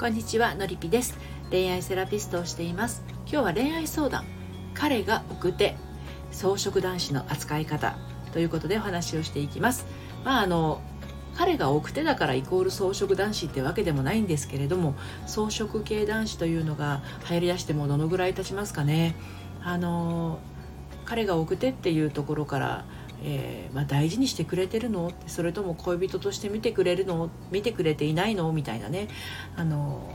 こんにちはのりぴです。恋愛セラピストをしています。今日は恋愛相談。彼が奥手草食男子の扱い方ということでお話をしていきます。まああの彼が奥手だからイコール草食男子ってわけでもないんですけれども草食系男子というのが流行りだしてもどのぐらい経ちますかね。あの彼が奥手っていうところからえー、まあ、大事にしてくれてるの？それとも恋人として見てくれるの？見てくれていないの？みたいなね。あの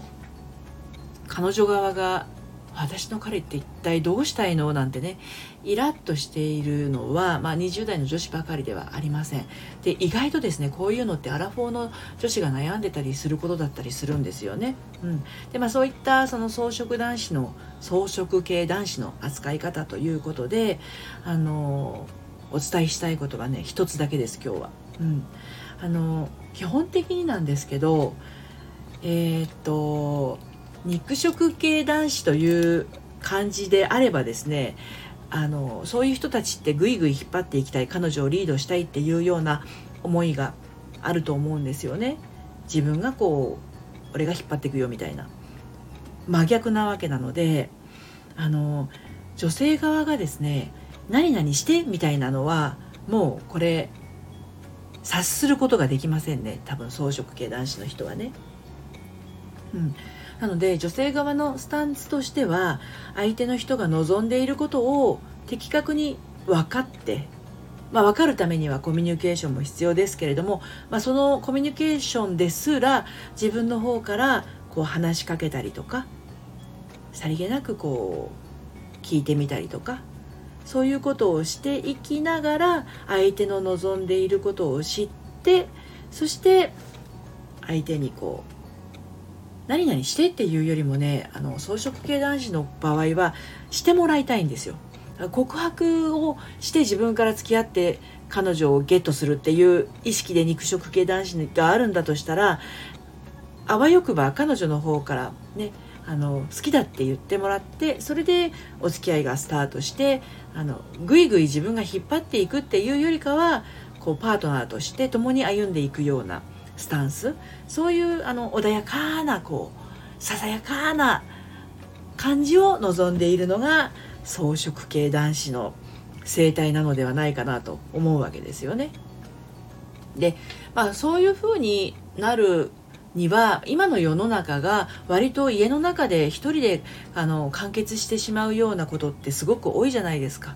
彼女側が私の彼って一体どうしたいの？なんてねイラッとしているのは、まあ、20代の女子ばかりではありません。で意外とですねこういうのってアラフォーの女子が悩んでたりすることだったりするんですよね、うん。でまあ、そういったその草食男子の草食系男子の扱い方ということであのお伝えしたいことがね一つだけです今日は。うん、あの基本的になんですけどえー、っと肉食系男子という感じであればですねあのそういう人たちってぐいぐい引っ張っていきたい彼女をリードしたいっていうような思いがあると思うんですよね。自分がこう俺が引っ張っていくよみたいな真逆なわけなのであの女性側がですね何々してみたいなのはもうこれ察することができませんね多分草食系男子の人はね。うん、なので女性側のスタンスとしては相手の人が望んでいることを的確に分かってまあ、分かるためにはコミュニケーションも必要ですけれども、まあ、そのコミュニケーションですら自分の方からこう話しかけたりとかさりげなくこう聞いてみたりとかそういうことをしていきながら相手の望んでいることを知ってそして相手にこう何々してっていうよりもねあの草食系男子の場合はしてもらいたいんですよ。告白をして自分から付き合って彼女をゲットするっていう意識で肉食系男子があるんだとしたらあわよくば彼女の方からねあの好きだって言ってもらってそれでお付き合いがスタートしてあのぐいぐい自分が引っ張っていくっていうよりかはこうパートナーとして共に歩んでいくようなスタンスそういうあの穏やかなこうささやかな感じを望んでいるのが草食系男子の生態なのではないかなと思うわけですよね。で、まあ、そういうふうになるには今の世の中が割と家の中で一人であの完結してしまうようなことってすごく多いじゃないですか。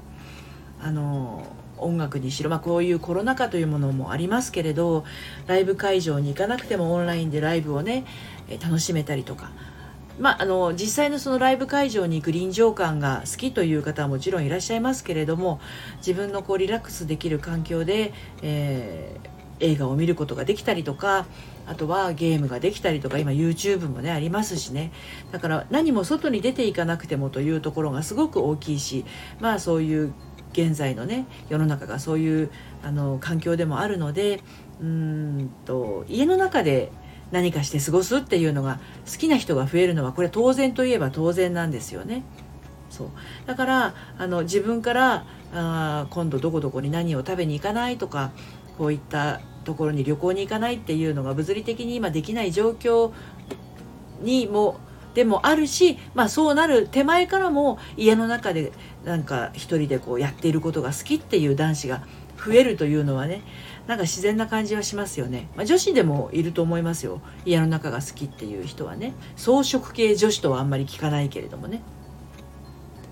あの音楽にしろ、まあ、こういうコロナ禍というものもありますけれどライブ会場に行かなくてもオンラインでライブをね楽しめたりとか。まあ、あの実際のそのライブ会場に行く臨場感が好きという方はもちろんいらっしゃいますけれども自分のこうリラックスできる環境で、えー映画を見ることができたりとかあとはゲームができたりとか今 YouTube もねありますしねだから何も外に出ていかなくてもというところがすごく大きいしまあそういう現在のね世の中がそういうあの環境でもあるのでうんと家の中で何かして過ごすっていうのが好きな人が増えるのはこれ当然といえば当然なんですよね。そうだからあの自分からあ今度どこどこに何を食べに行かないとかこういったところに旅行に行かないっていうのが物理的に今できない状況にもでもあるし、まあ、そうなる手前からも家の中でなんか一人でこうやっていることが好きっていう男子が増えるというのはねなんか自然な感じはしますよね、まあ、女子でもいると思いますよ。家の中が好きっていう人はね。草食系女子とはあんまり聞かないけれどもね。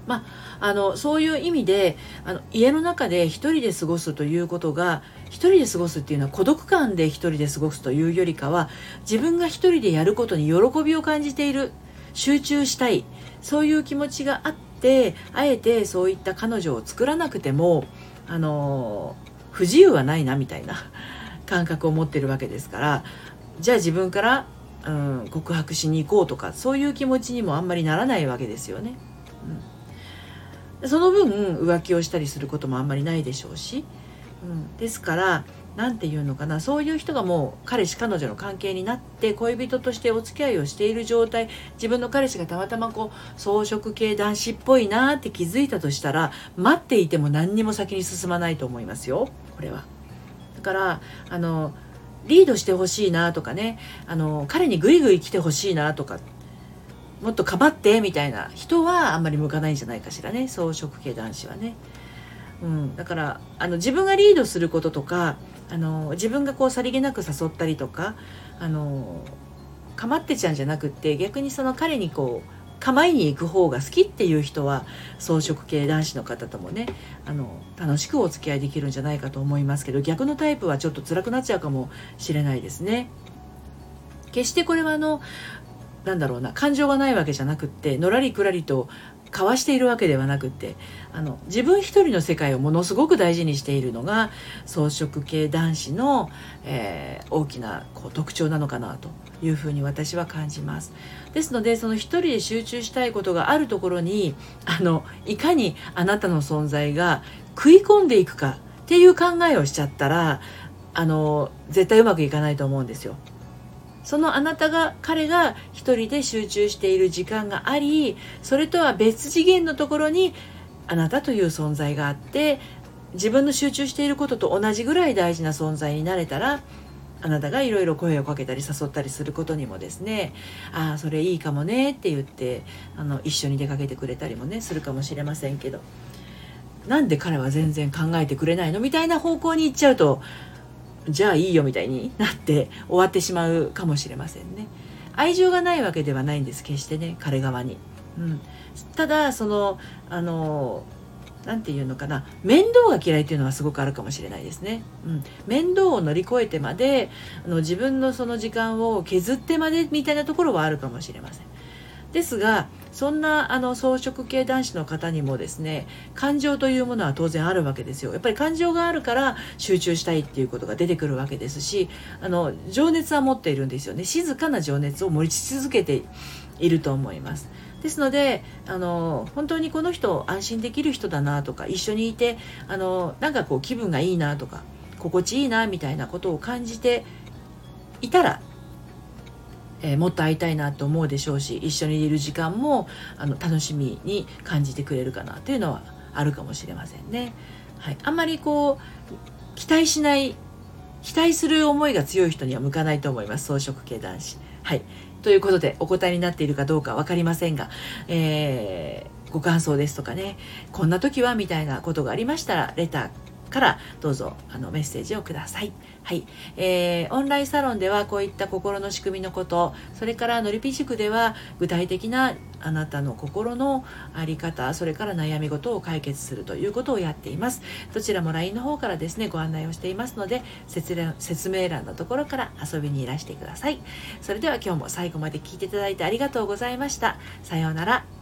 まあ、あのそういう意味であの家の中で一人で過ごすということが一人で過ごすっていうのは孤独感で一人で過ごすというよりかは自分が一人でやることに喜びを感じている集中したいそういう気持ちがあってあえてそういった彼女を作らなくてもあの不自由はないなみたいな感覚を持ってるわけですからじゃあ自分から、うん、告白しに行こうとかそういう気持ちにもあんまりならないわけですよね。うんその分浮気をしたりすることもあんまりないでしょうし、うん、ですから何て言うのかな。そういう人がもう彼氏彼女の関係になって恋人としてお付き合いをしている状態。自分の彼氏がたまたまこう草食系男子っぽいなって気づいたとしたら待っていても何にも先に進まないと思いますよ。これは。だからあのリードしてほしいなとかね。あの彼にグイグイ来てほしいなとかもっとかばってみたいな人はあんまり向かないんじゃないかしらね草食系男子はね。うん、だからあの自分がリードすることとかあの自分がこうさりげなく誘ったりとかあのかまってちゃうんじゃなくって逆にその彼にこう構いに行く方が好きっていう人は草食系男子の方ともねあの楽しくお付き合いできるんじゃないかと思いますけど逆のタイプはちょっと辛くなっちゃうかもしれないですね。決してこれはあのなんだろうな感情がないわけじゃなくってのらりくらりと交わしているわけではなくってあの自分一人の世界をものすごく大事にしているのが草食系男子の、えー、大きなこう特徴なのかなというふうに私は感じます。ですのでその一人で集中したいことがあるところにあのいかにあなたの存在が食い込んでいくかっていう考えをしちゃったらあの絶対うまくいかないと思うんですよ。そのあなたが彼が一人で集中している時間がありそれとは別次元のところにあなたという存在があって自分の集中していることと同じぐらい大事な存在になれたらあなたがいろいろ声をかけたり誘ったりすることにもですねああそれいいかもねって言ってあの一緒に出かけてくれたりもねするかもしれませんけど。なんで彼は全然考えてくれないの？みたいな方向に行っちゃうとじゃあいいよみたいになって終わってしまうかもしれませんね。愛情がないわけではないんです決してね彼側に。うん、ただそのあの何て言うのかな面倒が嫌いっていうのはすごくあるかもしれないですね。うん、面倒を乗り越えてまであの自分のその時間を削ってまでみたいなところはあるかもしれません。ですがそんなあの草食系男子の方にもですね感情というものは当然あるわけですよ。やっぱり感情があるから集中したいっていうことが出てくるわけですしあの情熱は持っているんですよね。静かな情熱を持ち続けていると思います。ですのであの本当にこの人安心できる人だなとか一緒にいてあのなんかこう気分がいいなとか心地いいなみたいなことを感じていたらえー、もっと会いたいなと思うでしょうし一緒にいる時間もあの楽しみに感じてくれるかなというのはあるかもしれませんね。はい、あんまりこう期待しない期待する思いが強い人には向かないと思います草食系男子。はいということでお答えになっているかどうか分かりませんが、えー、ご感想ですとかねこんな時はみたいなことがありましたらレターからどうぞあのメッセージをください。はい、えー、オンラインサロンではこういった心の仕組みのことそれからのりぴ塾では具体的なあなたの心の在り方それから悩み事を解決するということをやっています。どちらも LINE の方からですねご案内をしていますので説明欄のところから遊びにいらしてください。それでは今日も最後まで聞いていただいてありがとうございました。さようなら。